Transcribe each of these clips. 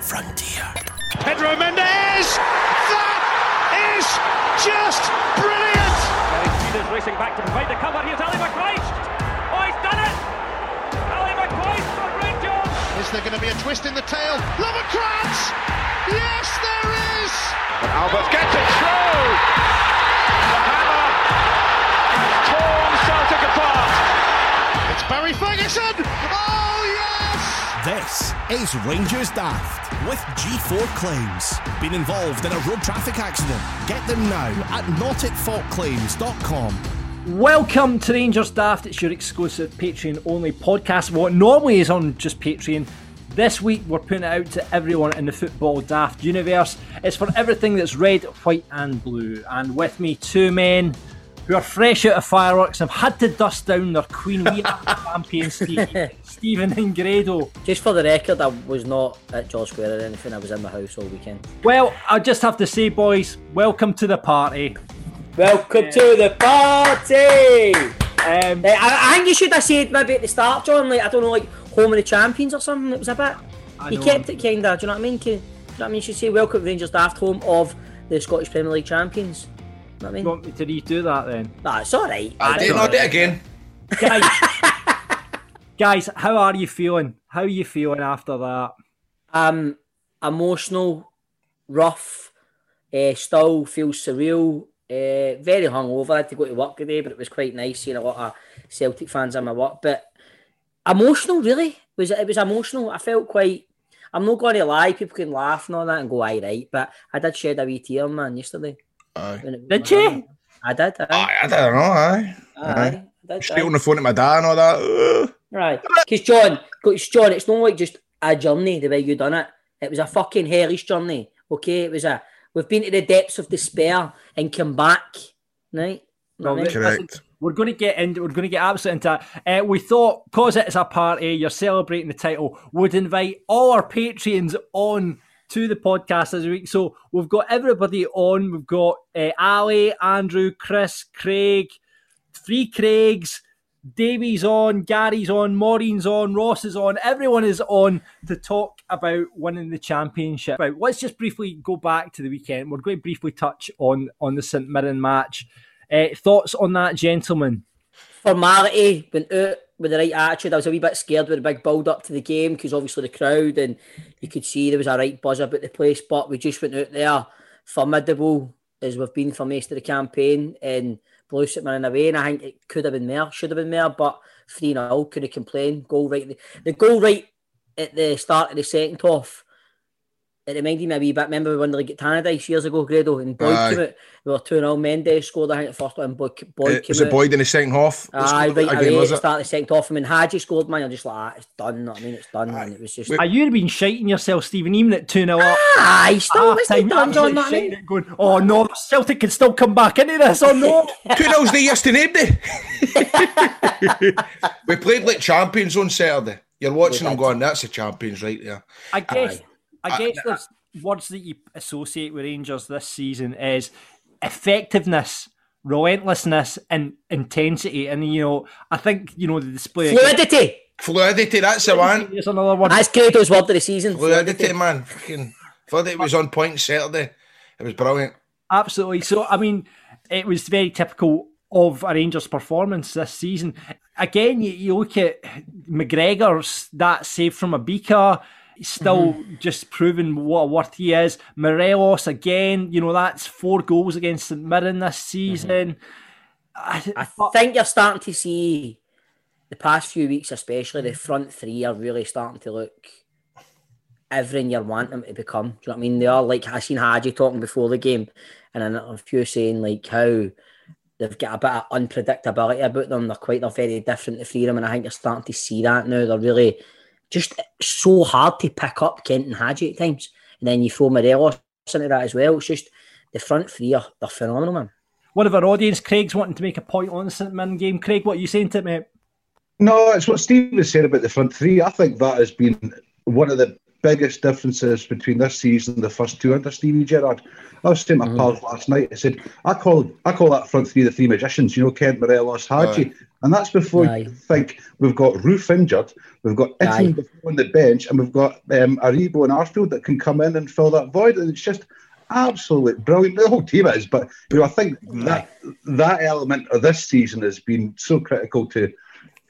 frontier. Pedro Mendes! That is just brilliant! Gary Speed is racing back to provide the cover. Here's Ali McCoist. Oh, he's done it! Ali McCoist for Rangers! Is there going to be a twist in the tail? Lovenkrands! Yes, there is! And Albertz gets it through! The hammer has torn Celtic apart! It's Barry Ferguson! Oh, yes! This is Rangers Daft with G4 Claims. Been involved in a road traffic accident? Get them now at notitfaultclaims.com. Welcome to Rangers Daft. It's your exclusive Patreon only podcast. What normally is on just Patreon. This week we're putting it out to everyone in the football daft universe. It's for everything that's red, white, and blue. And with me, two men who are fresh out of fireworks and have had to dust down their Queen Wee champion Steve, Stephen Ingredo. Just for the record, I was not at George Square or anything. I was in my house all weekend. Well, I just have to say, boys, welcome to the party. Welcome to the party. Um, Eh, I, I think you should have said maybe at the start, John. Like I don't know, like home of the champions or something. It was a bit. I know. kept it kind of. Do you know what I mean? Do you know what I mean? You should say welcome to Rangers Daft, home of the Scottish Premier League champions. You know what I mean? you want me to redo that then? Nah, it's all right. I did not do it again. Guys, guys, how are you feeling? How are you feeling after that? um, emotional, rough, uh, still feels surreal, uh, very hungover. I had to go to work today, but it was quite nice seeing a lot of Celtic fans in my work. But emotional, really, it was it was emotional. I felt quite. I'm not going to lie. People can laugh and all that and go, "Aye, right," but I did shed a wee tear, man, yesterday. Aye. Did you? I did. Aye, Aye, I don't know, aye. aye, aye. I did. Straight on the phone to my dad and all that. Right. Because John, because John, it's not like just a journey the way you done it. It was a fucking hellish journey. Okay, it was a. We've been to the depths of despair and come back. Right. Know what I? Correct. We're going to get into. We're going to get absolutely into. It. Uh, we thought because it's a party, you're celebrating the title. Would invite all our patrons on to the podcast this week. So we've got everybody on. We've got uh, Ali, Andrew, Chris, Craig, three Craigs. Davies on, Gary's on, Maureen's on, Ross is on. Everyone is on to talk about winning the championship. Right, let's just briefly go back to the weekend. We're going to briefly touch on on the St Mirren match. Uh, thoughts on that, gentlemen? Formality went out uh, with the right attitude. I was a wee bit scared with the big build up to the game because obviously the crowd and you could see there was a right buzz about the place. But we just went out there formidable as we've been for most of the campaign and blew St Mirren away. And I think it could have been more, should have been more, but 3 0 could have complained. Goal right, the, the goal right at the start of the second half. It reminded me a wee bit. Remember we won the league at Tannadice years ago, Grado, and Boyd Aye. came out. We were 2 0. Mendes scored, I think, the first one. Boyd, Boyd Uh, came was it out. Boyd in the second half? Aye, go right again, away was at the it? start of the second half. I mean, Hagi scored, man. You're just like, ah, it's done. you know what I mean, it's done. And it was just. Are you been shiting yourself, Stephen, even at 2 0 up? Aye, still half was it done, John? know mean? going, oh no, Celtic can still come back into this, or no? Two nils the yesterday. we played like champions on Saturday. You're watching them going, that's the champions right there. I guess Aye. I guess there's words that you associate with Rangers this season is effectiveness, relentlessness, and intensity. And you know, I think you know the display. Fluidity. Fluidity, that's the one. There's another word. That's Grado's word of the season. Fluidity, man. Fucking, thought it was on point Saturday. It was brilliant. Absolutely. So, I mean, it was very typical of a Rangers performance this season. Again, you, you look at McGregor's that save from Obika, still mm-hmm. just proving what a worth he is. Morelos again, you know, that's four goals against St Mirren this mm-hmm. season. I, I think you're starting to see the past few weeks, especially the front three, are really starting to look everything you want them to become. Do you know what I mean? They are like I seen Hagi talking before the game, and then a few saying like how they've got a bit of unpredictability about them. They're quite they're very different to freedom, and I think you're starting to see that now. They're really just so hard to pick up Kent and Hagi at times, and then you throw Morelos into that as well. It's just the front three are they're phenomenal, man. one of our audience, Craig's wanting to make a point on the St Mirren game. Craig, what are you saying to me? No, it's what Steve was saying about the front three. I think that has been one of the biggest differences between this season and the first two under Stevie Gerrard. I was saying to my pals last night. I said I call I call that front three the three magicians. You know, Kent Morelos, Hagi, and that's before Aye. you think we've got Roofe injured, we've got Aye. Itten on the bench, and we've got um, Aribo and Arfield that can come in and fill that void. And it's just absolutely brilliant. The whole team is, but you know, I think that that element of this season has been so critical to.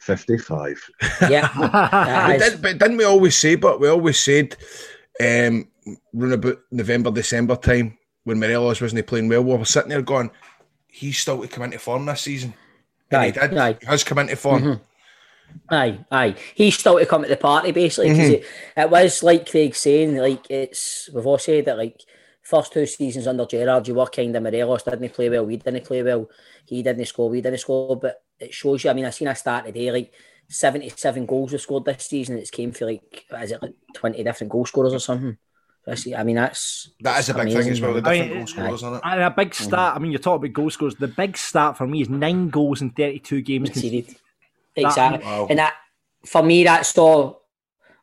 55. Yeah. But, That is- did, but didn't we always say? But we always said, um, around about November, December time when Morelos wasn't playing well, we were sitting there going, he's still to come into form this season. And he Aye, did. aye. He has come into form. Aye, aye. He's still to come to the party basically because it, it was like Craig saying, like it's we've all said that like first two seasons under Gerrard, you were kind of Morelos didn't play well, we didn't play well, he didn't score, we didn't score, but it shows you. I mean, I seen a start today like. 77 goals were scored this season. It's came for like, what is it like 20 different goal scorers or something? This- I mean, that's That is a big thing as well, the I different mean, goal scorers on it. And a big mm-hmm. stat, I mean, you're talking about goal scorers. The big stat for me is nine goals in 32 games conceded. conceded. Exactly. Wow. And that for me, that's all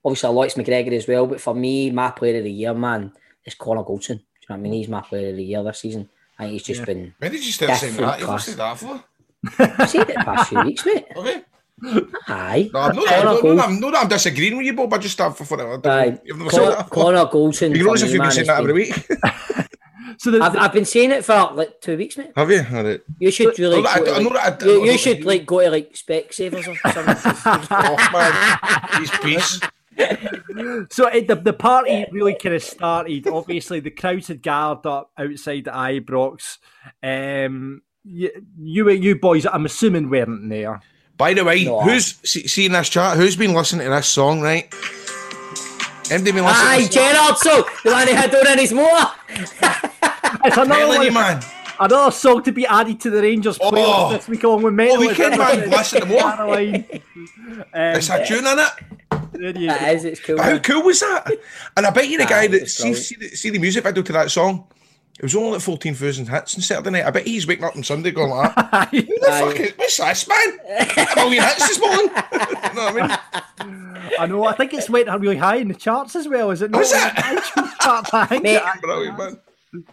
obviously Alois McGregor as well. But for me, my player of the year, man, is Connor Goldson. Do you know what I mean? Hmm. He's my player of the year this season. I think he's just been When did you start saying that? You class. said that for? I've it past few weeks, mate. Okay. Aye. No, I'm not, Connor no, no, Gold- no, I'm, no, no, I'm disagreeing with you, Bob. I just start for, for it. Aye. You've never said that. Connor Goldson. You for notice if me, you've been man, saying that every week. So the, I've, I've been saying it for like two weeks, mate. Have you? All right. You should really. Well, I- go to, I know like- that I- I you, you that- should like go to like Specsavers or something. Off, man. He's peace. So it, the the party really kind of started. Obviously, the crowds had gathered up outside the Ibrox. Um, you, you you boys, I'm assuming weren't there. By the way, No. who's see, see this chat? Who's been listening to this song? Right? Anybody been listening? Aye, to this song? Gerard, so the man who had door in his motor. It's another Melody, one, man. another song to be added to the Rangers Oh. playlist this week along with Metal. we can, man. Listen to more. Caroline. Um, It's a tune in it. there you It go. is, it's cool. How man. cool was that? And I bet you the guy that see, see, the, see the music video to that song. It was only like fourteen thousand hits on Saturday night. I bet he's waking up on Sunday going like, "Who the fuck is what's this, man? A million hits this morning." you know what I mean? I know. I think it's went really high in the charts as well. Is it not? Is it? Charts, I think. Mate, Brilliant, man.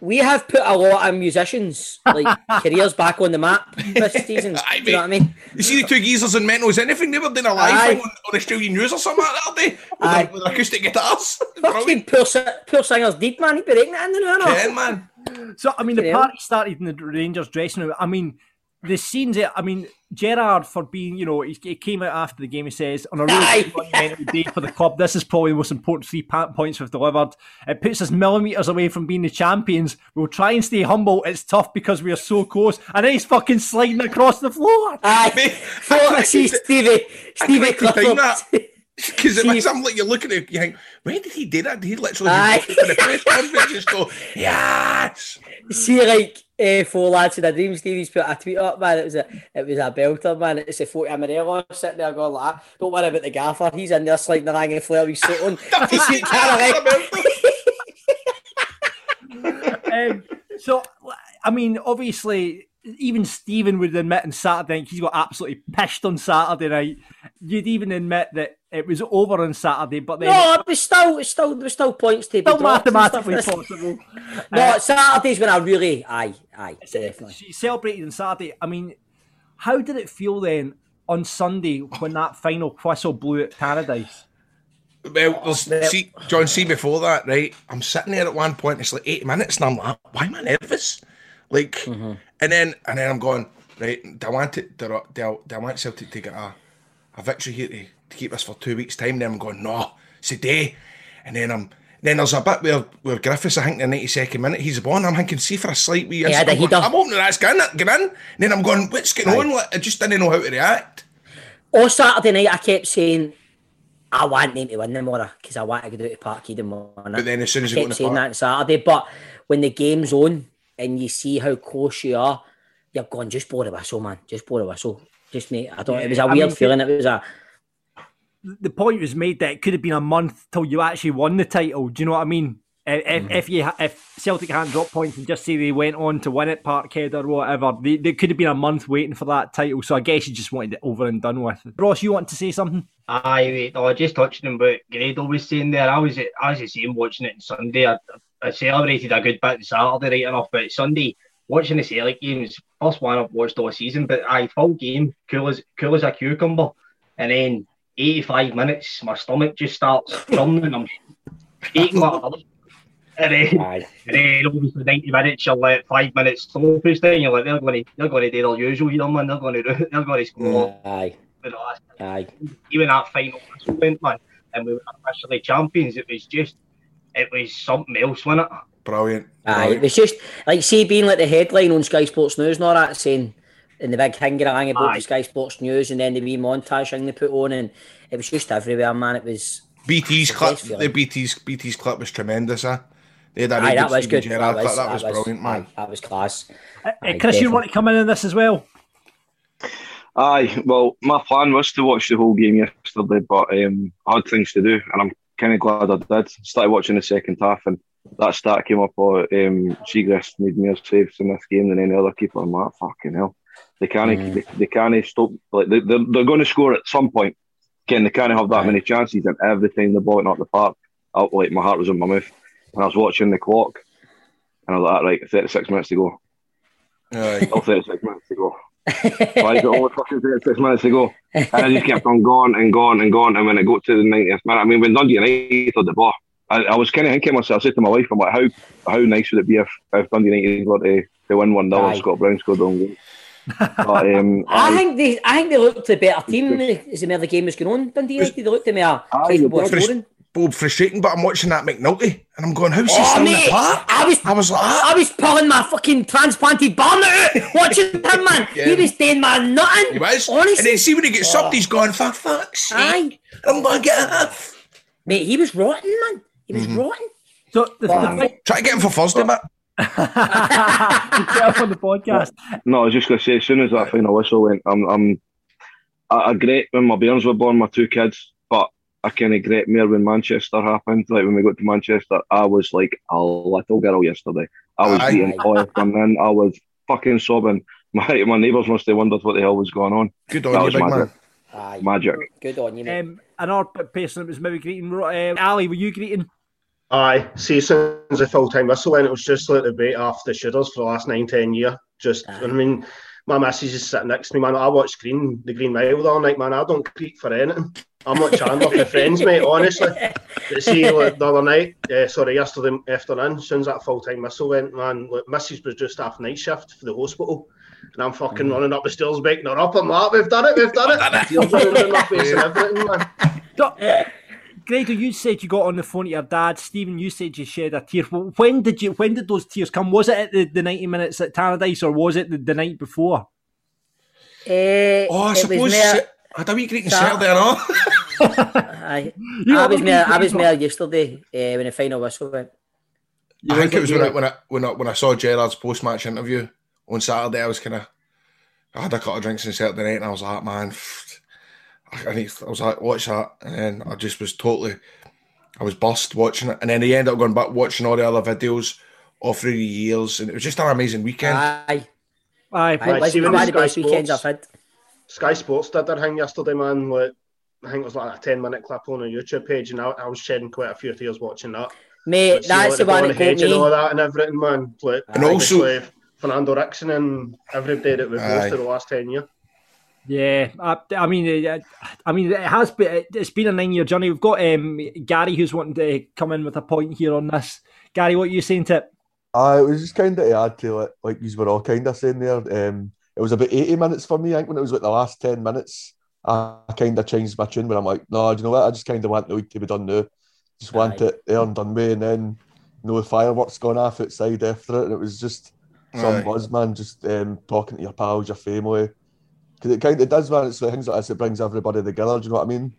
we have put a lot of musicians like careers back on the map this season. Aye, Do you know what I mean? You see the two geezers and Mentos anything? They were doing a live thing on, on Australian News or something like that, aren't they? With, Aye. their- with their acoustic guitars. Fucking Brilliant. poor, si- poor singers deep man. He breaking it in the no. Ken, man. So I mean, the party started in the Rangers dressing room. I mean, the scenes. I mean, Gerrard for being, you know, he, he came out after the game. He says, "On a really Aye. monumental day for the club, this is probably the most important three pa- points we've delivered. It puts us millimeters away from being the champions. We'll try and stay humble. It's tough because we are so close." And then he's fucking sliding across the floor. Aye. Mate, For I I see Stevie, Stevie couldn't time Clifford. Because it See- makes like you're looking at you think, when did he do that? Did he literally Aye. just in the press conference just go, yes? See, like uh, four lads in a dream. Stevie's put a tweet up, man. It was a, it was a belter, man. It's a photo of Morelos sitting there going like, that. "Don't worry about the gaffer. He's in there sliding the hanging flare with suit on." You see Caroline. um, so, I mean, obviously, even Stephen would admit on Saturday night he's got absolutely pissed on Saturday night. You'd even admit that it was over on Saturday, but then No, it was still, it's still, there was still points to be still dropped mathematically possible. No, Saturdays when I really, aye, aye, definitely. She celebrated on Saturday. I mean, how did it feel then on Sunday when that final whistle blew at Paradise? Well, there's, see, John, see before that, right? I'm sitting there at one point, it's like eight minutes, and I'm like, why am I nervous? Like, Mm-hmm. and then and then I'm going, right, do I want it, do I, do I, do I want Celtic to get a, a victory here to, to keep us for two weeks' time? Then I'm going, no, it's a day. And then I'm, then there's a bit where, where Griffiths, I think, in the 92nd minute, he's on. I'm thinking, see for a slight wee a I'm, going. I'm hoping that's going to get in. And then I'm going, what's going on? Like, I just didn't know how to react. On Saturday night, I kept saying, I want them to win more because I want to go to Parkhead and win it. But then as soon as I you go in kept saying park- that Saturday, but when the game's on and you see how close you are, you're going, just blow the whistle, man. Just blow the whistle. Just mate, I don't. it was a I weird mean, feeling. It was a The point was made that it could have been a month till you actually won the title. Do you know what I mean? If, if mm-hmm. you if Celtic hadn't dropped points and just say they went on to win it, Parkhead or whatever, they, they could have been a month waiting for that title. So I guess you just wanted it over and done with. Ross, you want to say something? Aye, wait, no, just touching on what Grado was saying there. I was, I was the same watching it on Sunday. I, I celebrated a good bit on Saturday right enough, but Sunday watching the Celtic games, first one I've watched all season, but I full game, cool as cool as a cucumber, and then 85 minutes, my stomach just starts rumbling. I'm eating my and then, Aye. and then obviously 90 minutes, you're like five minutes slow push down. You're like, they're going to, they're going to do their usual here, man. They're going to, do, they're going to score. Aye. Aye. even that final went, man, and we were officially champions. It was just, it was something else, wasn't it? Brilliant. Aye, it was just like see being like the headline on Sky Sports News and all that saying in the big hingerang about Aye. the Sky Sports News and then the wee montage thing they put on and it was just everywhere, man. It was BT's the clip, best the. BT's BT's clip was tremendous. Huh? They had a aye, that was good. Gerrard That clip. was, That was brilliant, man. aye, that was class. Uh, Aye, Chris, you want to come in on this as well? Aye, well, my plan was to watch the whole game yesterday, but um, I had things to do, and I'm kind of glad I did. Started watching the second half, and that stat came up. Or um, Siegrist made more saves in this game than any other keeper. I'm like, fucking hell, they can't, Mm. they, they can't stop. Like they, they're, they're going to score at some point. Again, they can't have that Aye. many chances, and every time they're balling up the park, I, like my heart was in my mouth, and I was watching the clock, and I was like, right, 36 minutes to go. Still 36 minutes to go. Why is it only fucking 36 minutes to go? And I just kept on going and going and going. And when it got to the 90th minute, I mean, when Dundee United had the ball, I, I was kind of thinking myself, I said to my wife, I'm like, how how nice would it be if, if Dundee United were to, to win 1 0 Aye. and Scott Brown scored on goal? But, um, I aye, think they I think they looked a better team as the more the game was going on. Dundee United, they looked to me a Aye, capable of they did. scoring. Bob frustrating, but I'm watching that McNulty and I'm going, how's he Oh, still in the park? I was I was like, ah. I was pulling my fucking transplanted bum out watching him, man. Yeah. He was doing my nothing. He was. Honestly. And then see when he gets subbed, he's going, for fuck's sake. Aye. I'm going to get a half. Mate, he was rotten, man. He Mm-hmm. rotten. So the, Well, the thing, Try to get him for Thursday, mate. get up on the podcast. no, I was just going to say, as soon as that final whistle went, I'm, I'm I, I great when my bairns were born, my two kids, but I kind of great more when Manchester happened. Like when we got to Manchester, I was like a little girl yesterday. I was Aye. beating all of them in. I was fucking sobbing. My my neighbours must have wondered what the hell was going on. Good That on you, was big magic. man. Aye. Magic. Good on you, mate. Um, another person that was maybe greeting. Uh, Ali, were you greeting? Aye, see, since the full time whistle went, it was just like the bait off the shooters for the last nine, ten year. Just, I mean, my missus is sitting next to me, man. I watch Green, the Green Mile all night, man. I don't creep for anything. I'm like Chandler for friends, mate, honestly. But see, like, the other night, uh, sorry, yesterday afternoon, as soon as that full time whistle went, man, like, missus was just off night shift for the hospital. And I'm fucking running up the stairs, waking her up. I'm like, we've done it, we've done it. Tears rolling down my face and everything, man. So, Grego, you said you got on the phone to your dad. Stephen, you said you shed a tear. Well, When did you? When did those tears come? Was it at the, the ninety minutes at Paradise, or was it the, the night before? Eh, Oh, I suppose more- I had a wee greeting Sa- Saturday and all. Aye. You I were was looking mere, I was but- mere yesterday uh, when the final whistle went. I think it was when I, when I when I when I saw Gerrard's post match interview on Saturday. I was kind of I had a couple of drinks on Saturday night, and I was like, man, I, I, need, I was like, watch that, and then I just was totally, I was bust watching it, and then he ended up going back watching all the other videos all through the years, and it was just an amazing weekend. Aye. Aye, Aye, Aye, it's see, one of the Sky best weekends I've Sports- had. Sky Sports did their thing yesterday, man. Like, I think it was like a 10 minute clip on a YouTube page, and I, I was shedding quite a few tears watching that. Mate, But see, that's like, the ball one on that the got hedge and all that and everything, man. Like, And also- Fernando Ricksen and everybody that we've Aye. lost in the last 10 years. Yeah, I, I mean, uh, I mean, it has been. It's been a nine-year journey. We've got um, Gary who's wanting to come in with a point here on this. Gary, what are you saying to it? Uh, it was just kind of to add to it, like you were all kind of saying there. Um, it was about 80 minutes for me. I think when it was like the last 10 minutes, I kind of changed my tune. But I'm like, no, do you know what? I just kind of want the week to be done now. Just want Aye. it there and done with, and then you know the fireworks going off outside after it, and it was just some Aye. buzz, man. Just um, talking to your pals, your family, because it kind of does, man. It's like things like this. It brings everybody together. Do you know what I mean?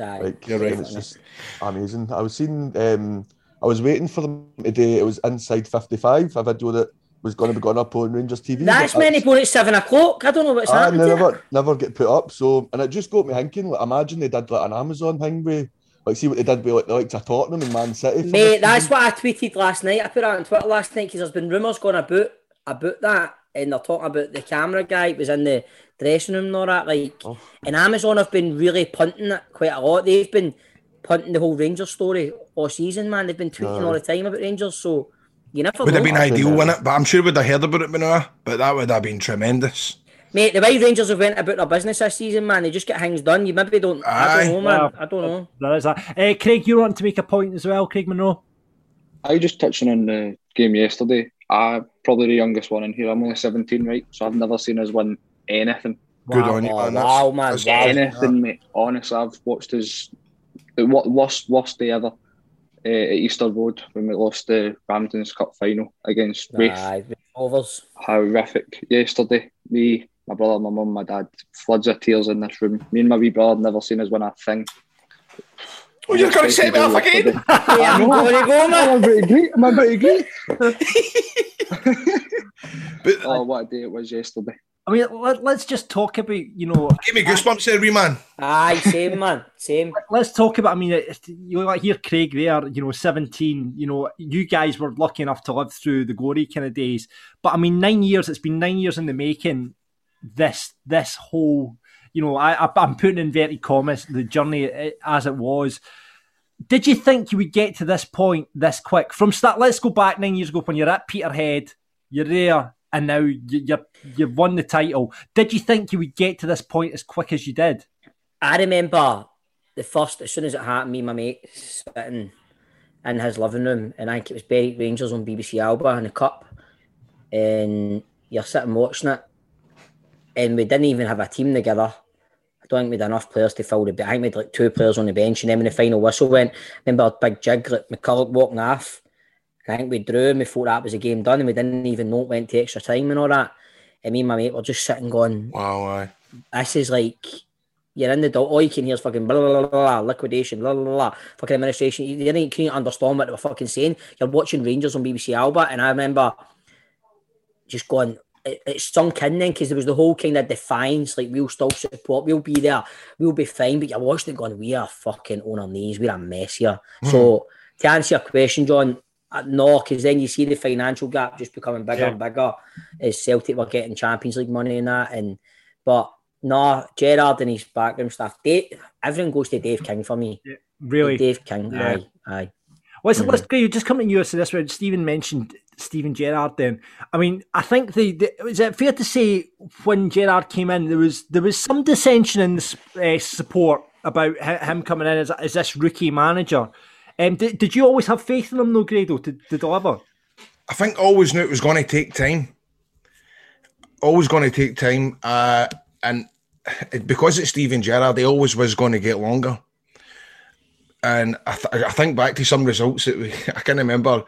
Aye, Like, You're right. it's just amazing. I was seeing, um, I was waiting for them today. It was Inside 55, a video that was going to be going up on Rangers TV. That's but meant to go at seven o'clock. I don't know what's Ah, and happened. they to never, never get put up. So, and it just got me thinking. Like, imagine they did like an Amazon thing with Like, see what they did with like the likes of Tottenham and Man City. Mate, that's season. what I tweeted last night. I put that on Twitter last night because there's been rumours going about about that, and they're talking about the camera guy was in the dressing room and all that. Like, Oh. and Amazon have been really punting it quite a lot. They've been punting the whole Rangers story all season, man. They've been tweeting Aye. all the time about Rangers, so you never Would know. have been ideal, wouldn't it? But I'm sure we'd have heard about it by now. But that would have been tremendous. Mate, the way Rangers have went about their business this season, man, they just get things done. You maybe don't. I don't know, man. Well, I don't know. There is that. Uh, Craig, you want to make a point as well, Craig Monroe? I just touching on the game yesterday. I'm probably the youngest one in here. I'm only 17, right? So I've never seen us win anything. Good on you, Oh, man. That's- wow, man. that's- Wow. Anything, mate. Honestly, I've watched his the wo- worst worst day ever uh, at Easter Road when we lost the Ramsden's Cup final against Raith. Aye, overs. Horrific. Yesterday, me, my brother, my mum, my dad, floods of tears in this room. Me and my wee brother never seen us win a thing. Oh, you're going to set me off again? Yeah, I'm going to go, man. I'm about to agree. I'm about to agree. oh, what a day it was yesterday. I mean, let, let's just talk about, you know, Give me goosebumps there, wee man. Aye, same, man. Same. let's talk about. I mean, it- you like hear Craig there. You know, seventeen. You know, you guys were lucky enough to live through the glory kind of days. But I mean, nine years. It's been nine years in the making. This this whole, you know, I, I'm putting in inverted commas the journey as it was. Did you think you would get to this point this quick from start? Let's go back nine years ago when you're at Peterhead. You're there, and now you, you're you've won the title. Did you think you would get to this point as quick as you did? I remember the first, as soon as it happened, me and my mate sitting in his living room, and I think it was Berwick Rangers on BBC Alba in the Cup, and you're sitting watching it, and we didn't even have a team together. I don't think we had enough players to fill the. I think we had like two players on the bench, and then when the final whistle went, I remember a big jig like McCulloch walking off. I think we drew and we thought that was a game done, and we didn't even know it went to extra time and all that. And me and my mate were just sitting going, Wow, aye. this is like you're in the door. All you can hear is fucking blah blah blah, blah liquidation, blah blah blah, fucking administration. You didn't couldn't understand what they were fucking saying. You're watching Rangers on BBC Alba, and I remember just going. It, it sunk in then because there was the whole kind of defiance, like we'll still support, we'll be there, we'll be fine. But you're watching it going, we are fucking on our knees, we're a mess here. Hmm. So to answer your question, John, no, because then you see the financial gap just becoming bigger Yeah. and bigger as Celtic were getting Champions League money and that, and but no, Gerrard and his background stuff Dave, everything goes to Dave King for me. Really? Dave King, Yeah. aye, aye. Let's, mm-hmm. let's go. Just coming to you so this way. Stephen mentioned Stephen Gerrard. Then, I mean, I think the, the is it fair to say when Gerrard came in, there was there was some dissension in the uh, support about hi- him coming in as, as this rookie manager. Um, did, did you always have faith in him, though, Grado, to, to deliver? I think always knew it was going to take time. Always going to take time, uh, and it, because it's Steven Gerrard, he always was going to get longer. And I, th- I think back to some results that we, I can remember.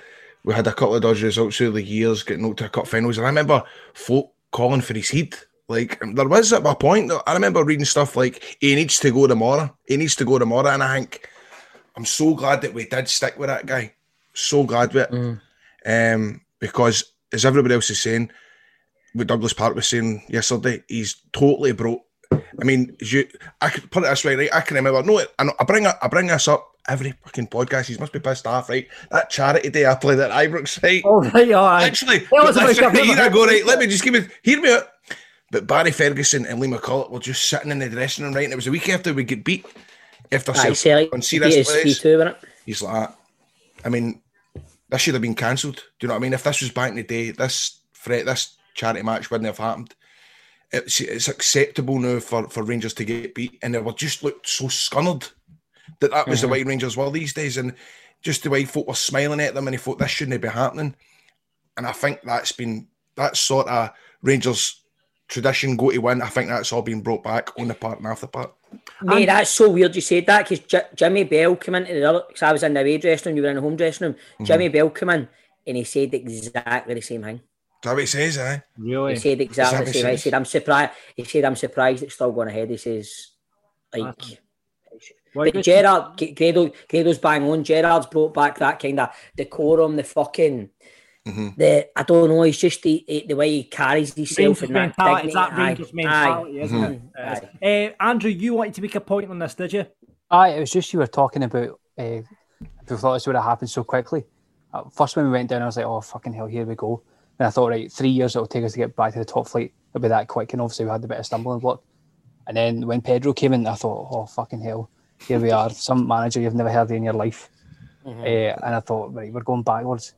We had a couple of dodgy results through the years, getting out to a cup finals, and I remember folk calling for his head. Like there was at a point. I remember reading stuff like he needs to go tomorrow. He needs to go tomorrow, and I think I'm so glad that we did stick with that guy. So glad with it. Um, because as everybody else is saying, what Douglas Park was saying yesterday, he's totally broke. I mean, you, I could put it this way, right? I can remember. No, I, I bring it, I bring this up every fucking podcast. He must be pissed off, right? That charity day I played at Ibrox, right? Oh, right, all right. Actually, Tell us about listen, it, I've never here I go, right? Let me just give me, hear me out. But Barry Ferguson and Lee McCulloch were just sitting in the dressing room, right? And it was a week after we get beat. After Aye, Celtic Celtic on serious us plays. 3-2, wasn't it? He's like, I mean, this should have been cancelled. Do you know what I mean? If this was back in the day, this threat, this charity match wouldn't have happened. It's, it's acceptable now for, for Rangers to get beat, and they were just looked so scunnered that that was Mhm. the way Rangers were these days, and just the way folk were smiling at them, and he thought this shouldn't be happening. And I think that's been that sort of Rangers tradition go to win. I think that's all been brought back on the part and after part. Mate, that's so weird you said that because J- Jimmy Bell came into the other, because I was in the away dressing room, you were in the home dressing room. Mm-hmm. Jimmy Bell came in and he said exactly the same thing. Is that what he says, eh? Really? He said exactly the same. what He he said, "I'm surprised." He said, "I'm surprised it's still going ahead." He says, "Like." Why But Gerard, G- Grado, Grado's bang on. Gerard's brought back that kind of decorum, the fucking, Mm-hmm. the I don't know. He's just the the way he carries himself Rangers and that mentality. It's dignity. that Rangers Aye, mentality, aye, isn't it? Uh, Andrew, you wanted to make a point on this, did you? Aye, it was just you were talking about. Uh, if we thought this would have happened so quickly. Uh, first, when we went down, I was like, "Oh fucking hell, here we go." And I thought, right, three years it'll take us to get back to the top flight. It'll be that quick, and obviously we had a bit of stumbling block. And then when Pedro came in, I thought, "Oh fucking hell, here we are." Some manager you've never heard of in your life. Mm-hmm. Uh, and I thought, right, we're going backwards.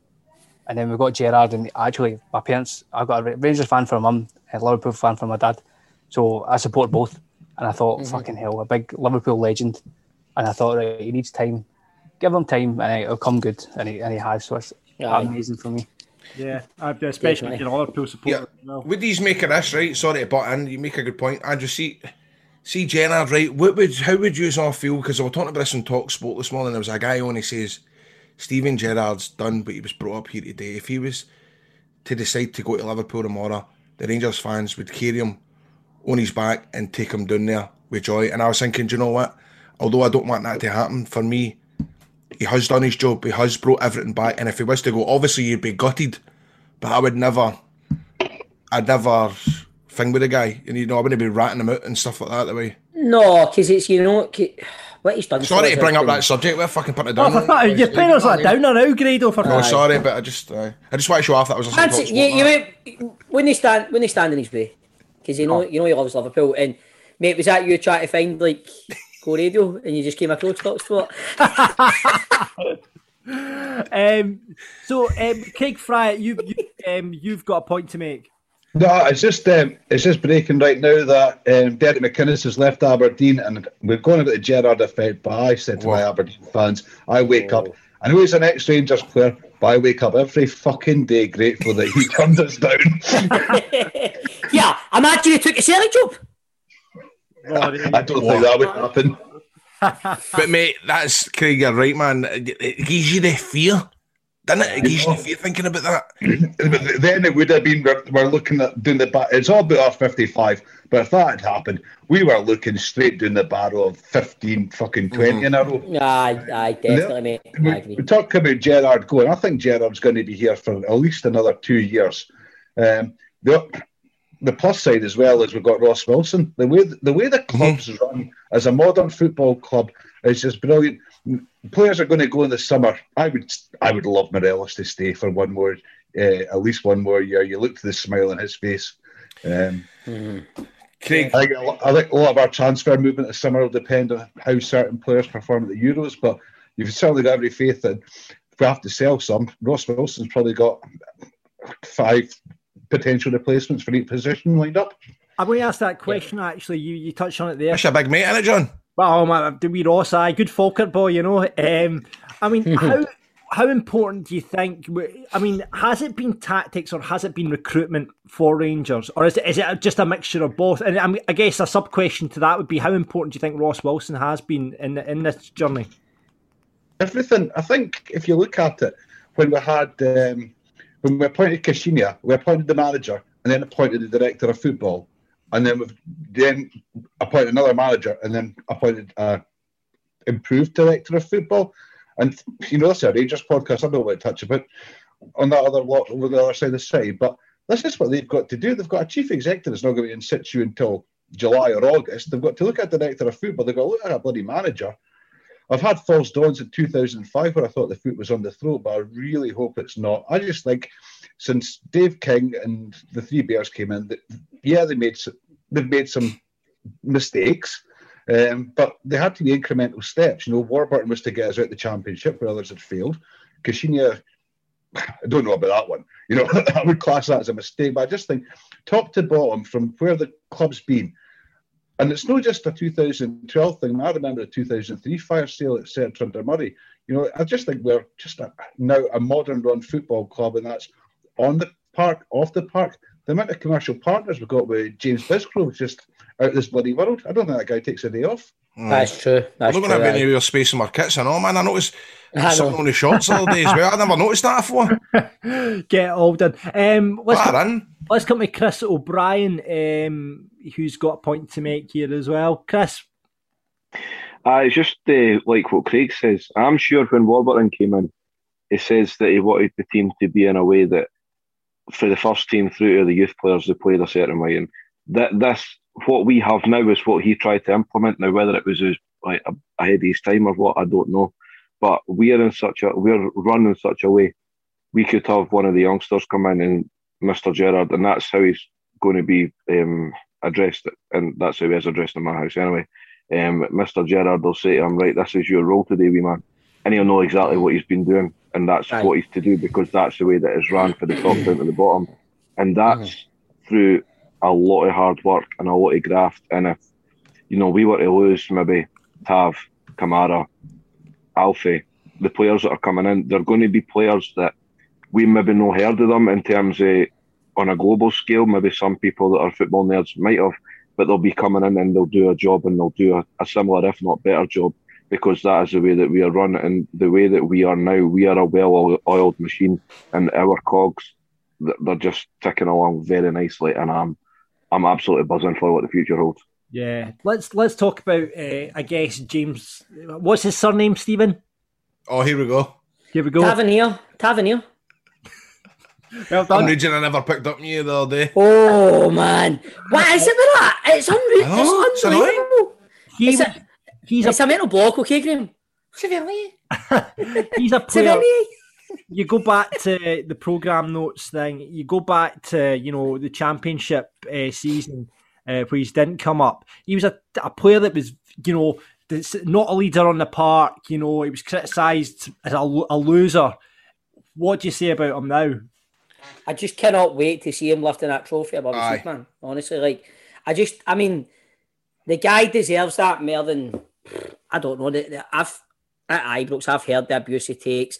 And then we got Gerrard, and actually, my parents, I got a Rangers fan for my mum, a Liverpool fan for my dad. So I support both. And I thought, Mhm. fucking hell, a big Liverpool legend. And I thought, right, he needs time. Give him time, and it'll come good. And he, and he has. So it's Aye. amazing for me. Yeah, I'd- especially Definitely. you know Liverpool supporter. as well. Would these make of this, right? Sorry to butt in. You make a good point. Andrew, see, see Gerrard, right? What would, how would you all feel? Because I was talking about this on Talk Sport this morning. There was a guy on, he says, Steven Gerrard's done, but he was brought up here today. If he was to decide to go to Liverpool tomorrow, the Rangers fans would carry him on his back and take him down there with joy. And I was thinking, do you know what? Although I don't want that to happen, for me, he has done his job. He has brought everything back. And if he was to go, obviously you'd be gutted. But I would never, I'd never thing with the guy. And you know, I wouldn't be ratting him out and stuff like that. The way. No, because it's you know what he's done. Sorry to bring up been- that subject. We're fucking putting it Oh, down. for fuck, you're playing us like downer now, Grado. For No, sorry, but I just, uh, I just want to show off that I was listening to you, you, went- when they stand when they stand in his way, because you know you know he loves Liverpool. And mate, was that you trying to find like go radio and you just came across Talk Sport? Um, so, um, Craig Fry, you, you, um, you've got a point to make. No, it's just um, it's just breaking right now that um, Derek McInnes has left Aberdeen, and we're going about the Gerrard effect. But I said to my Aberdeen fans, I wake up. I know he's an ex-Rangers player, but I wake up every fucking day grateful that he turned us down. yeah, imagine he took a Celtic job. I don't think that would happen. but mate, that's Craig. You're right, man. It, it gives you the fear, doesn't it? It gives you the fear thinking about that. But then it would have been we're, we're looking at doing the back. It's all about our fifty-five. But if that had happened, we were looking straight down the barrel of fifteen, fucking 20 in a row. Aye, aye, definitely, mate. I We, agree. we talk about Gerrard going. I think Gerrard's going to be here for at least another two years. Um, the, the plus side as well is we've got Ross Wilson. The way the way the club's run as a modern football club is just brilliant. Players are going to go in the summer. I would I would love Morelos to stay for one more, uh, at least one more year. You look to the smile on his face. Um, Craig, I think, a lot- I think a lot of our transfer movement this summer will depend on how certain players perform at the Euros, but you've certainly got every faith that if we have to sell some, Ross Wilson's probably got five potential replacements for each position lined up. I'm going to ask that question. Actually, you, you touched on it there. That's a big mate, isn't it, John? Well, my, do we Ross? Aye, good Falkirk boy, you know. Um, I mean, how how important do you think? I mean, has it been tactics or has it been recruitment for Rangers, or is it is it just a mixture of both? And I, mean, I guess a sub question to that would be how important do you think Ross Wilson has been in in this journey? Everything. I think if you look at it, when we had um, when we appointed Caixinha, we appointed the manager and then appointed the director of football, and then we've then appointed another manager and then appointed a improved director of football. And you know, that's a Rangers podcast. I don't want to touch about on that other lot over the other side of the city, but this is what they've got to do. They've got a chief executive that's not going to be in situ until July or August. They've got to look at director of football. They've got to look at a bloody manager. I've had false dawns in 2005 where I thought the foot was on the throat, but I really hope it's not. I just think since Dave King and the Three Bears came in, that yeah, they made some, they've made some mistakes, um, but they had to be incremental steps. You know, Warburton was to get us out the championship where others had failed. Caixinha, I don't know about that one. You know, I would class that as a mistake, but I just think top to bottom, from where the club's been, and it's not just a 2012 thing. I remember the 2003 fire sale at Centre under Murray. You know, I just think we're just a, now a modern run football club, and that's on the park, off the park. The amount of commercial partners we've got with James Bisgrove is just out of this bloody world. I don't think that guy takes a day off. That's true. That's We're not going to have any aye. real space in our kits and all, man. I noticed I something know. on the shorts the other day as well. I never noticed that before. Get all done. Um, let's, come, let's come to Chris O'Brien, um, who's got a point to make here as well. Chris, Uh, it's just uh, like what Craig says. I'm sure when Warburton came in, he says that he wanted the team to be in a way that for the first team through to the youth players, they played a certain way. And that this, what we have now is what he tried to implement. Now, whether it was his like ahead of his time or what. I don't know, but we're in such a we're run in such a way. We could have one of the youngsters come in and Mr. Gerrard, and that's how he's going to be um, addressed, it, and that's how he is addressed in my house anyway. Um, Mr. Gerrard will say to him, "Right, this is your role today, wee man," and he'll know exactly what he's been doing, and that's Right. what he's to do because that's the way that it's ran for the top down to the bottom, and that's through a lot of hard work and a lot of graft. And if you know we were to lose maybe Tav, Kamara, Alfie, the players that are coming in, they're going to be players that we maybe no heard of them in terms of on a global scale. Maybe some people that are football nerds might have, but they'll be coming in and they'll do a job and they'll do a, a similar, if not better, job because that is the way that we are run and the way that we are now. We are a well-oiled machine, and our cogs they're just ticking along very nicely, and I'm I'm absolutely buzzing for what the future holds. Yeah, let's let's talk about. Uh, I guess James. What's his surname, Stephen? Oh, here we go. Here we go. Tavernier. Tavernier. Well I'm raging I never picked up you the other day. Oh man, what is it with that? It's unreal. I know, it's it's unbelievable. He it's, a, he's it's a, mental block, okay, Graham? Severely. He's a player. Severely. You go back to the program notes thing. You go back to you know the championship uh, season uh, where he didn't come up. He was a, a player that was you know not a leader on the park. You know he was criticised as a, a loser. What do you say about him now? I just cannot wait to see him lifting that trophy above his Aye. head, man. Honestly, like I just, I mean, the guy deserves that more than I don't know. The, I've at Ibrox, I've heard the abuse he takes.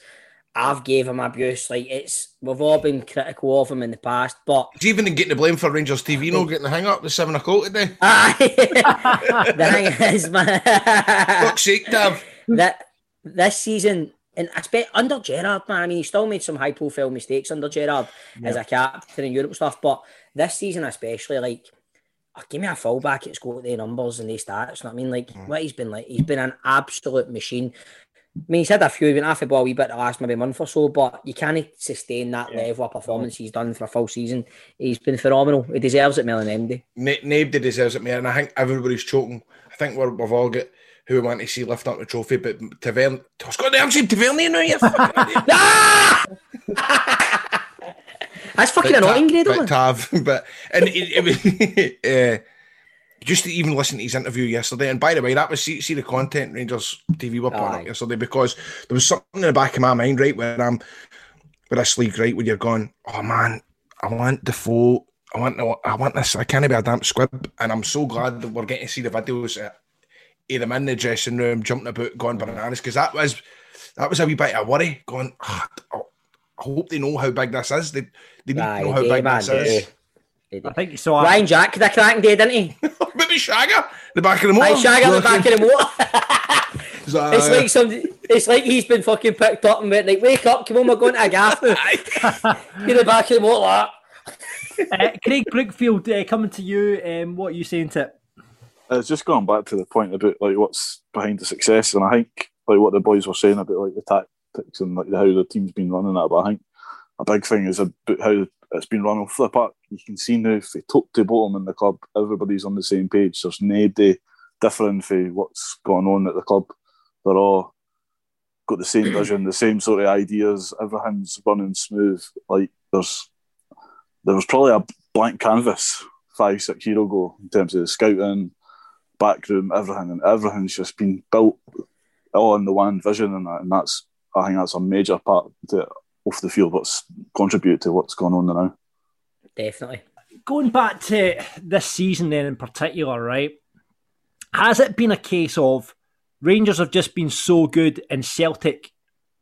I've gave him abuse. Like it's, we've all been critical of him in the past, but He's even getting the blame for Rangers TV not getting the hang up the seven o'clock today. the thing is, man, Fuck's sake, Tav. that this season, and I expect under Gerrard, man. I mean, he still made some high profile mistakes under Gerrard as a captain in Europe stuff, but this season especially, like, oh, give me a fullback. It's got the numbers and the stats. You know what I mean? Like mm. what he's been like, he's been an absolute machine. I mean, he's had a few, off the ball a wee bit the last maybe month or so, but you can't sustain that level of performance he's done for a full season. He's been phenomenal. He deserves it more than MD. Na- Nobody deserves it, man. And I think everybody's choking. I think we're, we've all got who we want to see lift up the trophy, but Tavern, I've got the answer Tavernier now, you. That's fucking But annoying, Grado. but Tav, but and it, it was uh, just to even listen to his interview yesterday. And by the way, that was see, see the content Rangers TV were putting Aye. up yesterday because there was something in the back of my mind, right, where I'm with this league, right, when you're going, oh man, I want the full, I want, I want this, I can't be a damn squib, and I'm so glad that we're getting to see the videos uh, of them in the dressing room jumping about, going bananas, because that was that was a wee bit of worry, going. "Ah, I I hope they know how big this is. They, they need Aye, to know how big man, this they is. I think so. Ryan Jack had a cracking day, didn't he? Maybe Shagger, the back of the motor. Aye, Shagger the back of the motor. So, It's uh, like some. It's like he's been fucking picked up and went like, "Wake up, come on, we're going to a gaff now." Get the back of the motor. Like. uh, Craig Brookfield, uh, coming to you. Um, what are you saying to it? It's just going back to the point about like what's behind the success, and I think like what the boys were saying about like the tactics and like how the team's been running it. But I think a big thing is about how it's been run off the park. You can see now if they top to bottom in the club, everybody's on the same page. There's nobody different for what's going on at the club. They're all got the same vision, the same sort of ideas. Everything's running smooth. Like there's there was probably a blank canvas five, six years ago in terms of scouting, backroom, everything, and everything's just been built on the one vision, and, that, and that's I think that's a major part to, off the field what's contributed to what's going on now. Definitely. Going back to this season, then in particular, right? Has it been a case of Rangers have just been so good and Celtic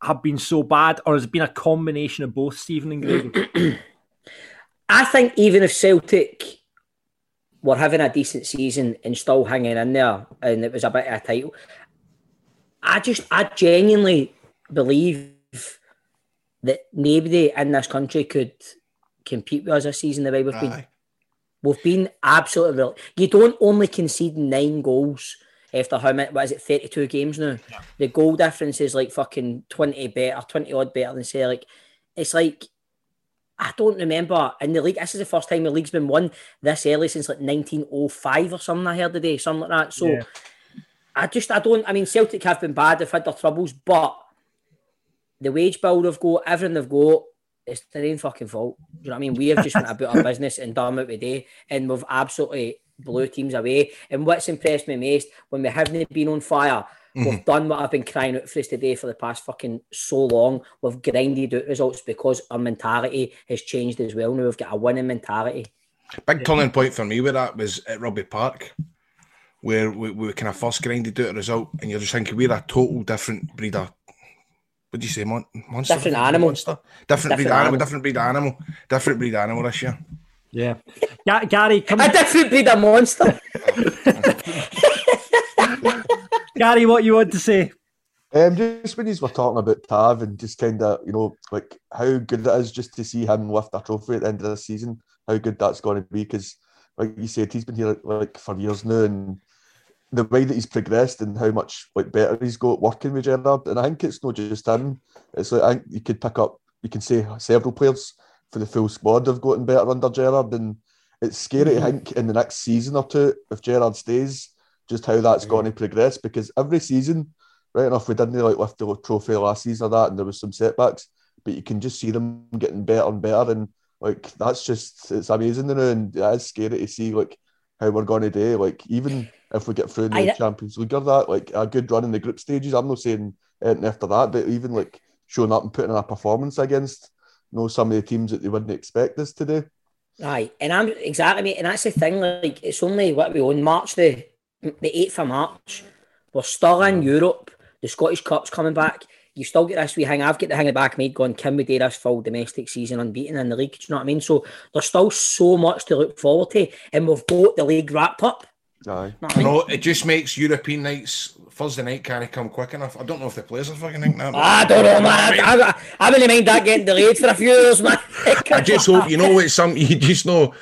have been so bad, or has it been a combination of both, Stephen and Greg? I think even if Celtic were having a decent season and still hanging in there, and it was a bit of a title, I just, I genuinely believe that nobody in this country could compete with us this season the way we've been. We've been absolutely real. You don't only concede nine goals after how many, what is it, 32 games now? The goal difference is like fucking 20 better, 20 odd better than say like. It's like, I don't remember in the league. This is the first time the league's been won this early since like 1905 or something. I heard today, something like that. So Yeah. I just I don't. I mean, Celtic have been bad. They've had their troubles, but the wage bill they've got, everything they've got, it's their own fucking fault. Do you know what I mean? We have just went about our business and done it today, and we've absolutely blew teams away. And what's impressed me most when we haven't been on fire. We've mm-hmm. done what I've been crying out for us today for the past fucking so long. We've grinded out results because our mentality has changed as well. Now we've got a winning mentality. Big turning point for me with that was at Rugby Park, where we, we kind of first grinded out a result, and you're just thinking we're a total different breed of. What do you say, mon- monster? Different animal. Monster. Different, breed animal. animal. Different breed animal. Different breed animal this year. Yeah. Ga- Gary, come A different breed of monster. Gary, what you want to say? Um, just when you were talking about Tav and just kind of, you know, like how good it is just to see him lift a trophy at the end of the season, how good that's going to be. Because, like you said, he's been here like for years now, and the way that he's progressed and how much like better he's got working with Gerrard. And I think it's not just him. It's like I think you could pick up, you can say several players for the full squad have gotten better under Gerrard, and it's scary I think in the next season or two if Gerrard stays, just how that's going to progress. Because every season right enough, we didn't like lift the trophy last season or that, and there was some setbacks, but you can just see them getting better and better, and like that's just it's amazing, you know, and it is scary to see like how we're going to do. Like even if we get through in the I- Champions League or that, like a good run in the group stages. I'm not saying anything after that, but even like showing up and putting in a performance against you know some of the teams that they wouldn't expect us to do. Aye, and I'm exactly, mate, and that's the thing. Like, it's only what we on March the the eighth of March. We're still in Europe. The Scottish Cup's coming back. You still get this wee hang. I've got the hang of the back of me going. Can we do this full domestic season unbeaten in the league? Do you know what I mean? So there's still so much to look forward to, and we've got the league wrapped up. Aye. You know, it just makes European nights Thursday night can't come quick enough. I don't know if the players are fucking thinking that. I don't know, man. I, I, I wouldn't mind that getting delayed for a few years, man. I just hope you know it's some you just know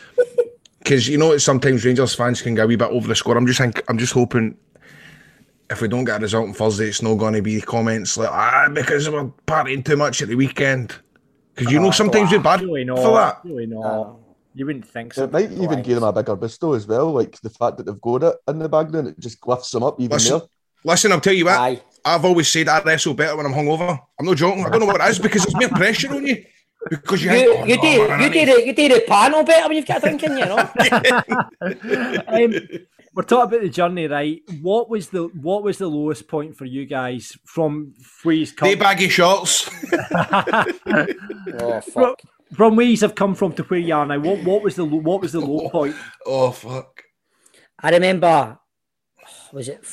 because you know it's sometimes Rangers fans can get a wee bit over the score. I'm just think I'm just hoping if we don't get a result on Thursday, it's not going to be comments like ah because we're partying too much at the weekend. Because you know sometimes we're bad Really for that. Really not. You wouldn't think so. It might even give them a bigger boost though as well. Like the fact that they've got it in the background, it just lifts them up even Listen, more. listen, I'll tell you what. I've always said I wrestle better when I'm hungover. I'm not joking. I don't know what it is because there's more pressure on you. Because you, You, think, oh, you no, do man, you need- do the you do the panel better when you've got a drink in you, know. um, we're talking about the journey, right? What was the what was the lowest point for you guys from Freeze Cup? They baggy shots. oh From, from where have come from to where you are now, what what was the lo- what was the low point? Oh fuck! I remember, was it?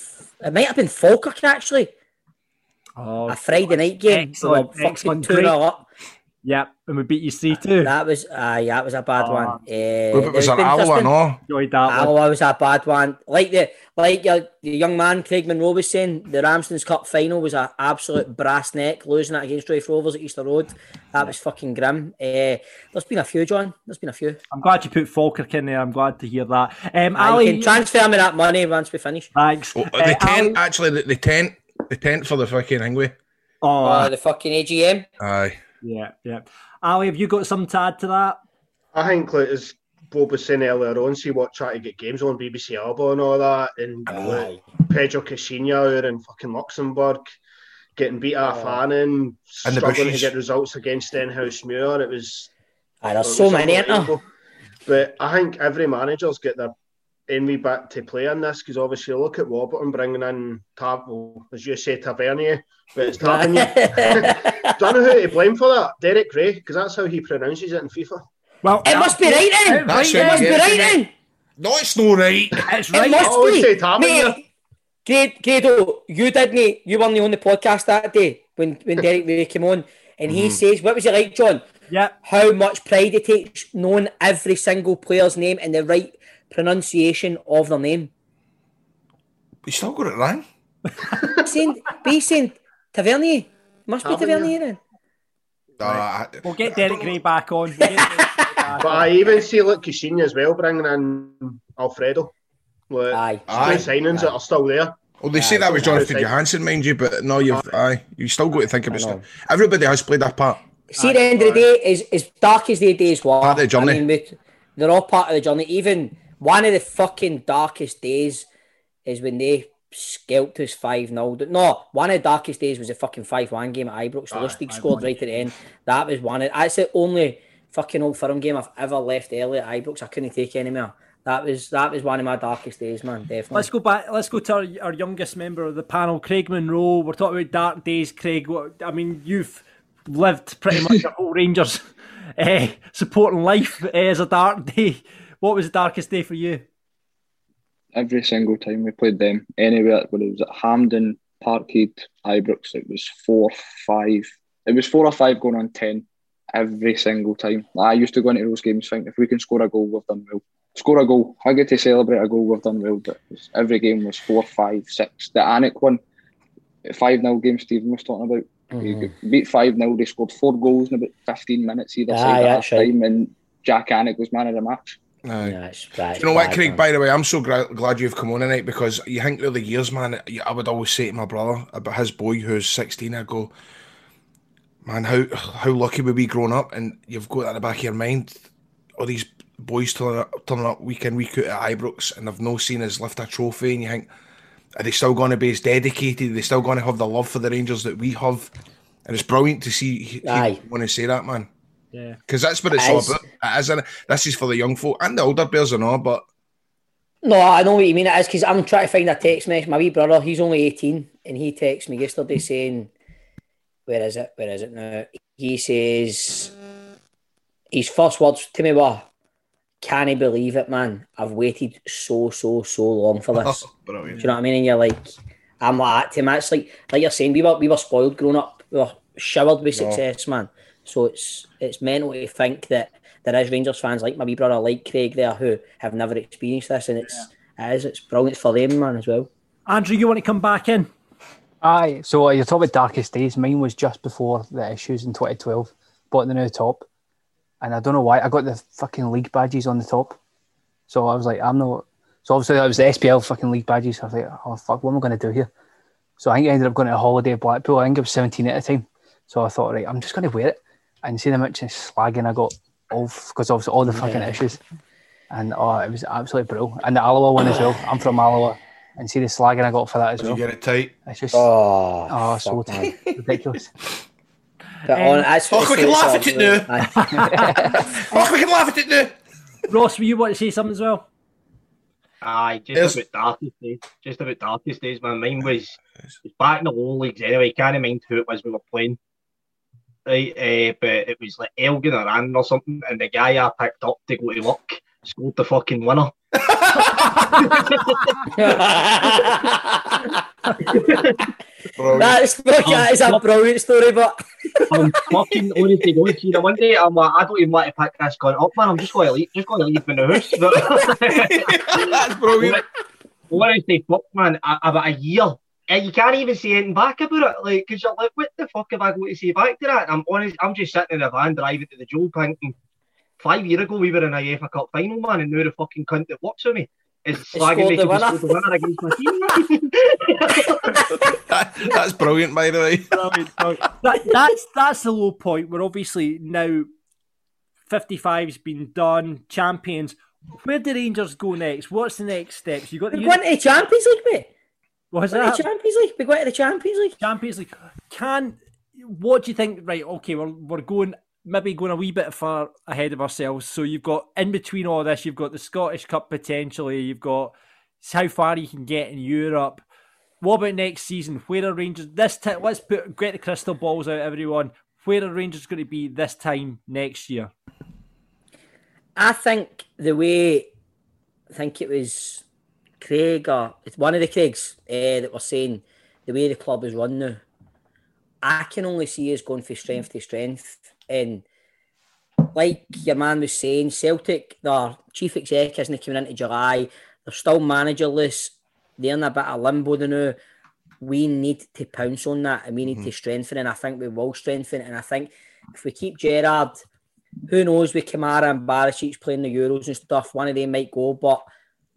It might have been Falkirk actually. Oh, a Friday night game. excellent, We were fucking excellent, two great. Nil up. Yeah, and we beat you three two. That was uh, yeah, that was a bad one. Uh, it was an been- Alloa, no? Enjoyed that one. Alloa was a bad one. Like the like your, the young man Craig Monroe was saying, the Ramsden's Cup final was an absolute brass neck, losing it against Raith Rovers at Easter Road. That was fucking grim. Uh, there's been a few, John. There's been a few. I'm glad you put Falkirk in there. I'm glad to hear that. Um, Uh, Ali, you can transfer me that money once we finish. thanks. Oh, Uh, the tent, Ali- actually, the, the tent, the tent for the fucking Ingwe. oh, Uh, the fucking AGM. Aye. Yeah, yeah. Ali, have you got something to add to that? I think, like, as Bob was saying earlier on, see what trying to get games on BBC Alba and all that, and like, Pedro Caixinha out in fucking Luxembourg getting beat Oh. off Fannin, And the struggling to get results against Stenhousemuir. It was. Aye, there's so many, ain't there? But I think every manager's got their envy back to play in this because obviously look at Warburton bringing in Tab, as you say, Tavernier, but it's Tavernier. Don't know who to blame for that. Derek Gray, because that's how he pronounces it in FIFA. Well, It must be right then. That's it right, must be right then. No, it's not right. It's It right. must always be. say Tavernier. Mate, Grado, you didn't. You weren't on the podcast that day when, when Derek Rae came on, and he mm-hmm. says, "What was it like, John? Yeah. How much pride it takes knowing every single player's name and the right pronunciation of their name." You still got it wrong. saying, be saying Tavernier. Must be Tavernier. Tavernier then. Uh, I- We'll get Derek Gray back on. We'll Derek back But on. I even see like Caixinha as well, bringing in Alfredo. Like, Aye. two Aye. signings that are still there. Well, they say that was Jonathan Johansson, mind you, but no, you've aye, you still got to think about stuff. Everybody has played their part. See, at the end of the day, as, as dark as their days were, Part of the journey. I mean, they're all part of the journey. Even one of the fucking darkest days is when they scalped us 5 0. No, one of the darkest days was the fucking 5 1 game at Ibrox. The Aye, Lustig Ibrox. scored right at the end. That was one of that's the only fucking old firm game I've ever left early at Ibrox. I couldn't take any more. That was that was one of my darkest days, man. Definitely. Let's go back. Let's go to our, our youngest member of the panel, Craig Monroe. We're talking about dark days, Craig. What, I mean, you've lived pretty much a whole Rangers uh, supporting life uh, as a dark day. What was the darkest day for you? every single time we played them anywhere, whether it was at Hampden, Parkhead, Ibrox, it was four, five. It was four or five going on ten every single time. I used to go into those games thinking if we can score a goal, we've done well. Score a goal, I get to celebrate a goal, we've done well. But was- every game was four, five, six. The Anik one, five 0 game Stephen was talking about. You Mhm. beat five 0 They scored four goals in about fifteen minutes either Aye, side at that's half time, and Jack Anik was man of the match. Aye. Yeah, it's, that's you know what, Craig? By the way, I'm so gra- glad you've come on tonight because you think through the years, man. I would always say to my brother about his boy who's 16. I go, man, how how lucky we be growing up, and you've got that in the back of your mind. All these boys turning up, turning up week in week out at Ibrox, and they've no seen us lift a trophy, and you think, are they still going to be as dedicated? Are they still going to have the love for the Rangers that we have? And it's brilliant to see Aye. want to say that, man. Yeah. Because that's what it's all about. It is, innit? This is for the young folk and the older bears and all, but No, I know what you mean. It is because I'm trying to find a text message. My wee brother, he's only 18, and he texted me yesterday saying, Where is it? Where is it now? He says, His first words to me were, Can I believe it, man? I've waited so, so, so long for this. Do you know what I mean? And you're like, I'm like that to him. It's like, like you're saying, we were, we were spoiled growing up. We were showered with No. success, man. So it's it's mental to think that there is Rangers fans like my wee brother, like Craig there, who have never experienced this, and it's it is it's brilliant for them, man, as well. Andrew, you want to come back in? Aye, so uh, you're talking about darkest days. Mine was just before the issues in 2012. Bought the new top, and I don't know why I got the fucking league badges on the top. So I was like, I'm not. So obviously that was the SPL fucking league badges. I was like, oh fuck, what am I going to do here? So I think I ended up going to a holiday at Blackpool. I think I was 17 at the time. So I thought, right, I'm just going to wear it and see how much slagging I got off because obviously all the fucking Yeah. issues. And oh, it was absolutely brilliant. And the Alloa one as well. I'm from Alloa. And see the slagging I got for that as did well. you get it tight? It's just Oh, oh, so tight. ridiculous. But on, um, that's Oh, we can laugh at it now. now. Oh, we can laugh at it now. Ross, were you want to say something as well? Aye, just There's- about darkest days. Just about darkest days, My mind was, was back in the low leagues anyway. Can't mind who it was we were playing. Right, uh, but it was like Elgin or Ann or something, and the guy I picked up to go to work scored the fucking winner. That's that is a brilliant story, but I'm fucking honestly going to you one day. I'm like, I don't even want to pick this gun up, man. I'm just going to leave, just going to leave in the house. But That's brilliant. honestly, fuck, man. a- About a year, and Eh, you can't even say anything back about it, like, because you're like, what the fuck have I got to say back to that? And I'm honest, I'm just sitting in the van driving to the Joe thinking, five years ago we were in a UEFA Cup final, man, and now the fucking cunt that works with me is slagging me scored the winner. the winner against my team. That- that's brilliant, by the way. that, that's that's the low point. We're obviously now 55's been done, champions. Where do Rangers go next? What's the next steps? You got the we're going to the Champions League, mate. What is We're that? the Champions League. We're going to the Champions League. Champions League. Can what do you think? Right, okay, we're we're going maybe going a wee bit far ahead of ourselves. So you've got in between all this, you've got the Scottish Cup potentially. You've got how far you can get in Europe. What about next season? Where are Rangers this time? Let's put get the crystal balls out, everyone. Where are Rangers going to be this time next year? I think the way I think it was Craig or it's one of the Craigs uh, that were saying the way the club is run now. I can only see us going from strength to strength, and like your man was saying, Celtic, their chief exec isn't coming into July. They're still managerless. They're in a bit of limbo now. We need to pounce on that, and we need to strengthen. And I think we will strengthen. And I think if we keep Gerrard, who knows with Kamara and Barisic playing the Euros and stuff, one of them might go. But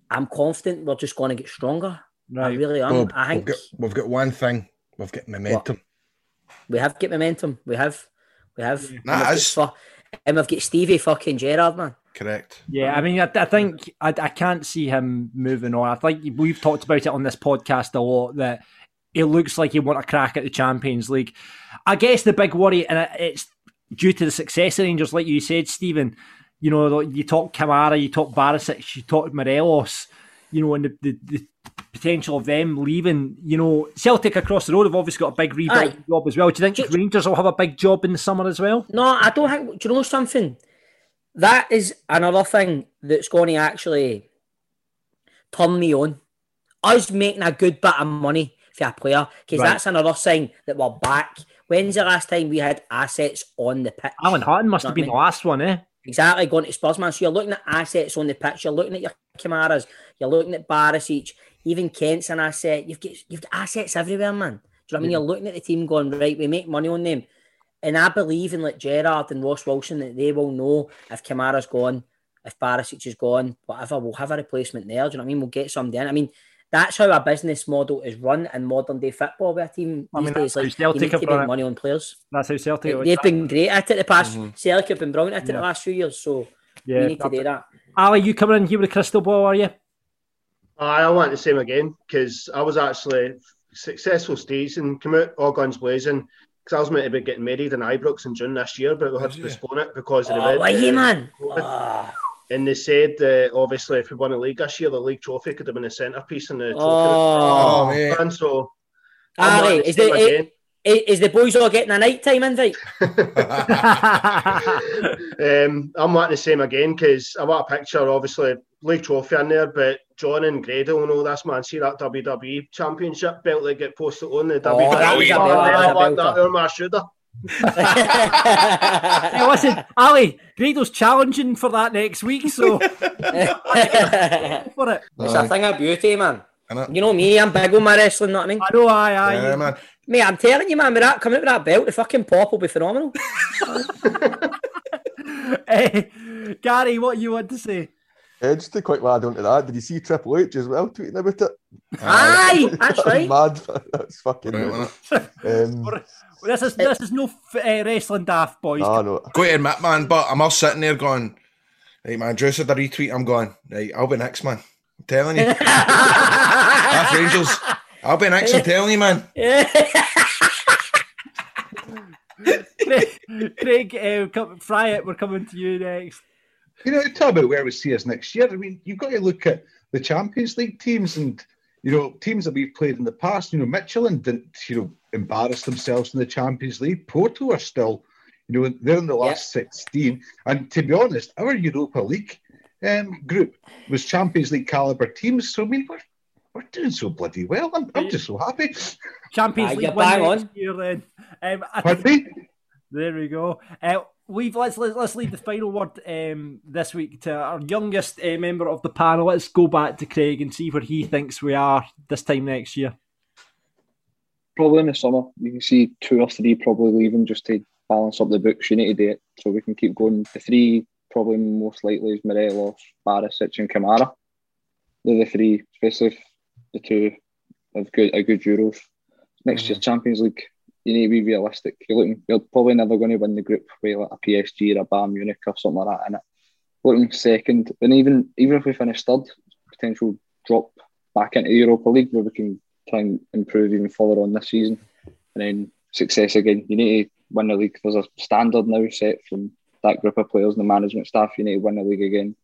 I'm confident we're just going to get stronger. I Right. really am. Bob, I we've, think got, we've got one thing. We've got momentum. we have get momentum. We have, we have. That And if is- it's for And we've got Stevie fucking Gerrard, man. Correct. Yeah, I mean, I, I think I, I can't see him moving on. I think we've talked about it on this podcast a lot that it looks like he want a crack at the Champions League. I guess the big worry, and it's due to the success of Rangers, like you said, Stephen. You know, you talk Kamara, you talk Barisic, you talk Morelos. You know, and the, the, the potential of them leaving. You know, Celtic across the road have obviously got a big rebuild Aye. job as well. Do you think Rangers will have a big job in the summer as well? No, I don't think. Do you know something? That is another thing that's going to actually turn me on. Us making a good bit of money for a player, because Right. that's another sign that we're back. When's the last time we had assets on the pitch? Alan Hutton must Know have been I the last one, eh? Exactly, going to Spurs, man. So you're looking at assets on the pitch. You're looking at your Kamaras. You're looking at Barisic. Even Kent's an asset. You've got you've got assets everywhere, man. Do you know what I mean? You're looking at the team going right. We make money on them, and I believe in like Gerrard and Ross Wilson that they will know if Kamara's gone, if Barisic is gone, whatever. We'll have a replacement there. Do you know what I mean? We'll get somebody in. I mean. That's how a business model is run in modern day football with a team I these mean, days. that's how Like, you Celtic need to run make money on players. That's how Celtic. They've been great at it the past. Mhm. Celtic have been brilliant at it Yeah. the last few years, so Yeah, we need to do that. Ali, you coming in here with a crystal ball, are you? Aye, I want the same again because I was actually successful stage and come out all guns blazing because I was meant to be getting married in Ibrox in June this year, but we had to postpone it because of the Oh, red- why uh, man? COVID. And they said that obviously if we won the league this year, the league trophy could have been a centrepiece in the trophy. Oh. Oh, man. So I'm Aye, wanting the is the, same is, the boys all getting a night time invite? Um, I'm wanting the same again because I want a picture, obviously, league trophy in there, but John and Grado will know this man. See that WWE Championship belt that get posted on the Oh, WWE. that was a belt, I that was a want belter. that on my shoulder. Hey, listen, Ali, Grado's challenging for that next week, so for it. It's a thing of beauty, man. You know me, I'm big on my wrestling, know what I mean? I know, aye, aye. Yeah, man. Mate, I'm telling you, man, with that coming out with that belt, the fucking pop will be phenomenal. Hey, Gary, what you want to say? Uh, just to quick add on to that, did you see Triple H as well tweeting about it? Aye, that's right. Mad. That's fucking. Right, um, Well, this is this is no f- uh, wrestling daft, boys. no, no. Go to admit, man, but I'm all sitting there going, right, man, Drew said a retweet. I'm going, right, I'll be next, man. I'm telling you. That's Rangers. I'll be next, I'm telling you, man. Craig, Craig uh, come, fry it. We're coming to you next. You know, talk about where we see us next year. I mean, you've got to look at the Champions League teams and, you know, teams that we've played in the past. You know, Michelin didn't, you know, embarrass themselves in the Champions League. Porto are still, you know, they're in the last 16. And to be honest, our Europa League um, group was Champions League caliber teams. So, I mean, we're, we're doing so bloody well. I'm, I'm just so happy. Champions Aye, League you're bang on. year, then. Um, I- Pardon me? There we go. Uh, we've let's, let's let's leave the final word um, this week to our youngest uh, member of the panel. Let's go back to Craig and see where he thinks we are this time next year. Probably in the summer, you can see two or three probably leaving just to balance up the books. You need to do it so we can keep going. The three probably most likely is Morelos, Barisic, and Kamara. They're the three, especially if the two have good a good Euros. Next year Champions League, you need to be realistic. You're looking, you're probably never going to win the group with like a PSG or a Bayern Munich or something like that in it. Looking second, and even even if we finish third, potential drop back into the Europa League where we can try and improve even further on this season, and then success again. You need to win the league. There's a standard now set from that group of players and the management staff. You need to win the league again,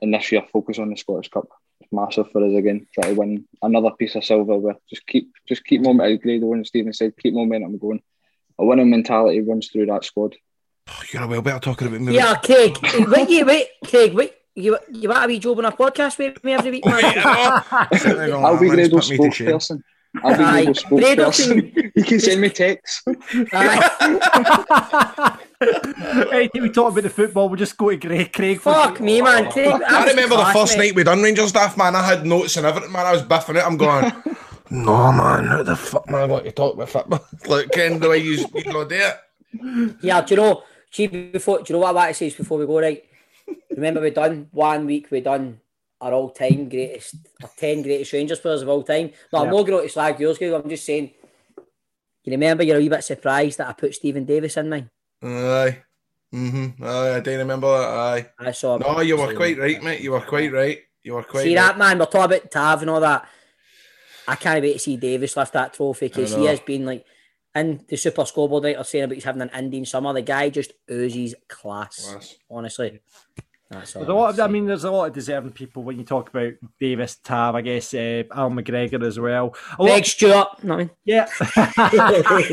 and this year focus on the Scottish Cup. It's massive for us again. Try to win another piece of silver. With just keep just keep momentum. As Grado and Stephen said, keep momentum going. A winning mentality runs through that squad. Oh, you're a well better talking about me. Yeah, Craig. wait, you wait, Craig. Wait, you you want to be job on a podcast with me every week, man? I'll be Grado's spokesperson. I'll be Aye. Grado's spokesperson. You can send me texts. Anytime we talk about the football, we'll just go to Craig. Craig for- Fuck me, man. Oh, Craig, I remember the first night we done Rangers Daft, man. I had notes and everything, man. I was biffing it. I'm going, no, man, how the fuck, man, I got to talk about football. like, Ken, the way you, you know, do it. Yeah, do you know? See, before, do you know what I want to say is before we go right? Remember we done one week. We done our all-time greatest, our ten greatest Rangers players of all time. No, I'm not going to slag yours, Greg. I'm just saying. You remember you're a wee bit surprised that I put Steven Davis in mine. Aye. Mm-hmm. Aye, I do remember that. Aye. I saw. No, you were quite right, mate. You were quite right. You were quite See right. that man? We're talking about Tav and all that. I can't wait to see Davis lift that trophy because he has been like in the Super Scoreboard night. They're saying about he's having an Indian summer. The guy just oozes class. Honestly, that's. There's a lot of, I mean, there's a lot of deserving people when you talk about Davis, Tav, I guess, uh, Al McGregor as well. A lot- Stewart. No, I mean, Yeah.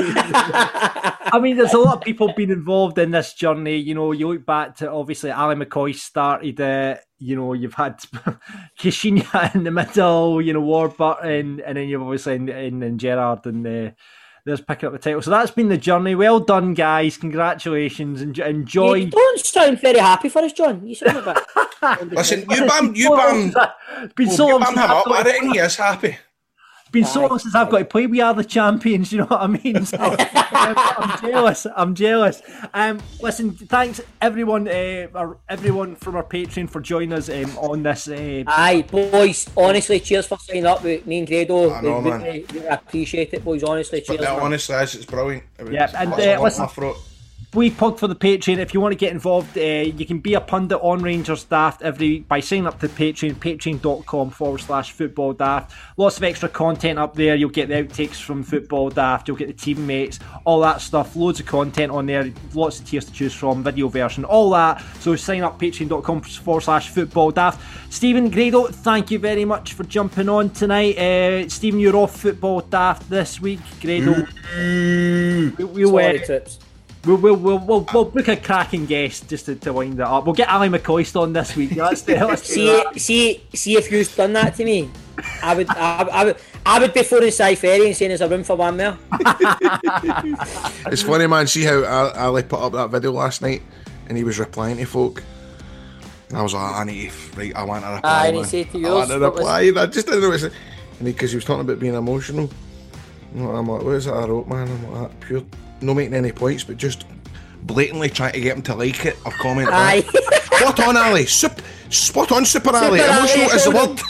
I mean, there's a lot of people being involved in this journey. You know, you look back to obviously Ali McCoist started it. You know, you've had Caixinha in the middle, you know, Warburton, and then you've obviously in, in, in Gerrard and uh, there's picking up the title. So that's been the journey. Well done, guys. Congratulations. and enjoy. you don't sound very happy for us, John. You sound a bit. Listen, you bam, you bam, been so you long bam him up. I to reckon play- he is happy. Been so long since I've got to play. We are the champions. You know what I mean? So, I'm jealous. I'm jealous. Um, listen, thanks everyone, uh, our, everyone from our Patreon for joining us um, on this. Uh, Aye, boys. Honestly, cheers for signing up with me and Grado. I know, we man. really, really appreciate it, boys. Honestly, But cheers. that, man. honestly, is, it's brilliant. It Yeah, and, uh, a lump in listen- my throat. We plug for the Patreon. If you want to get involved, uh, you can be a pundit on Rangers Daft every week by signing up to Patreon, patreon.com forward slash football daft. Lots of extra content up there. You'll get the outtakes from Football Daft, you'll get the teammates, all that stuff. Loads of content on there, lots of tiers to choose from, video version, all that. So sign up, patreon.com forward slash football daft. Stephen Grado, thank you very much for jumping on tonight. Uh, Stephen, you're off Football Daft this week. Grado, we, we'll, Sorry, uh, Trips. We'll, we'll, we'll, we'll, we'll book a cracking guest just to, to wind it up. We'll get Ali McCoist on this week. That's the, let's See, that. see, see if you've done that to me. I would, I, I would, I would be phoning Si Ferry and saying there's a room for one there. It's funny, man. See how Ali Ali put up that video last night, and he was replying to folk. And I was like, I need to, right, I want to reply. Aye, and he man. said to I yours, want to what was- reply. I just didn't know what to say. And because he, was talking about being emotional. And I'm like, what is that I wrote, man? I'm like, "Ah, pure, no making any points, but just blatantly trying to get him to like it or comment. Aye. back. Spot on, Ali. Sup, spot on, Super Ali. Super Ali, Emotional is the well word.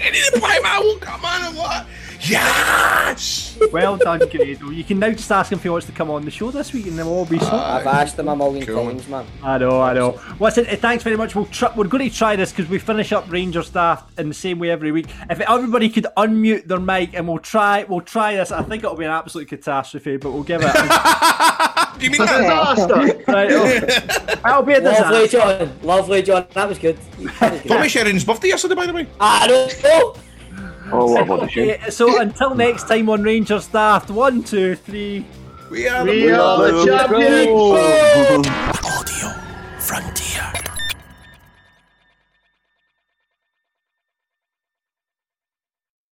and he replied, man, I woke up, man. I'm like, yes. Well done, Grado. You can now just ask him if he wants to come on the show this week and then we'll all be sorted. I've asked him a million Cool. times, man. I know, I know. Listen, uh, thanks very much. We'll try, we're going to try this because we finish up Rangers Daft in the same way every week. If everybody could unmute their mic and we'll try, we'll try this. I think it'll be an absolute catastrophe, but we'll give it. Do you mean that? Disaster. right, okay. It'll be a disaster. Lovely, disaster. John. Lovely, John. That was good. That was good. Tommy Sheridan's birthday yesterday, by the way. I don't know. Oh, what about the show? Okay, eh, so until next time on Rangers Daft, one, two, three. We are We are the champions. Audio Frontier.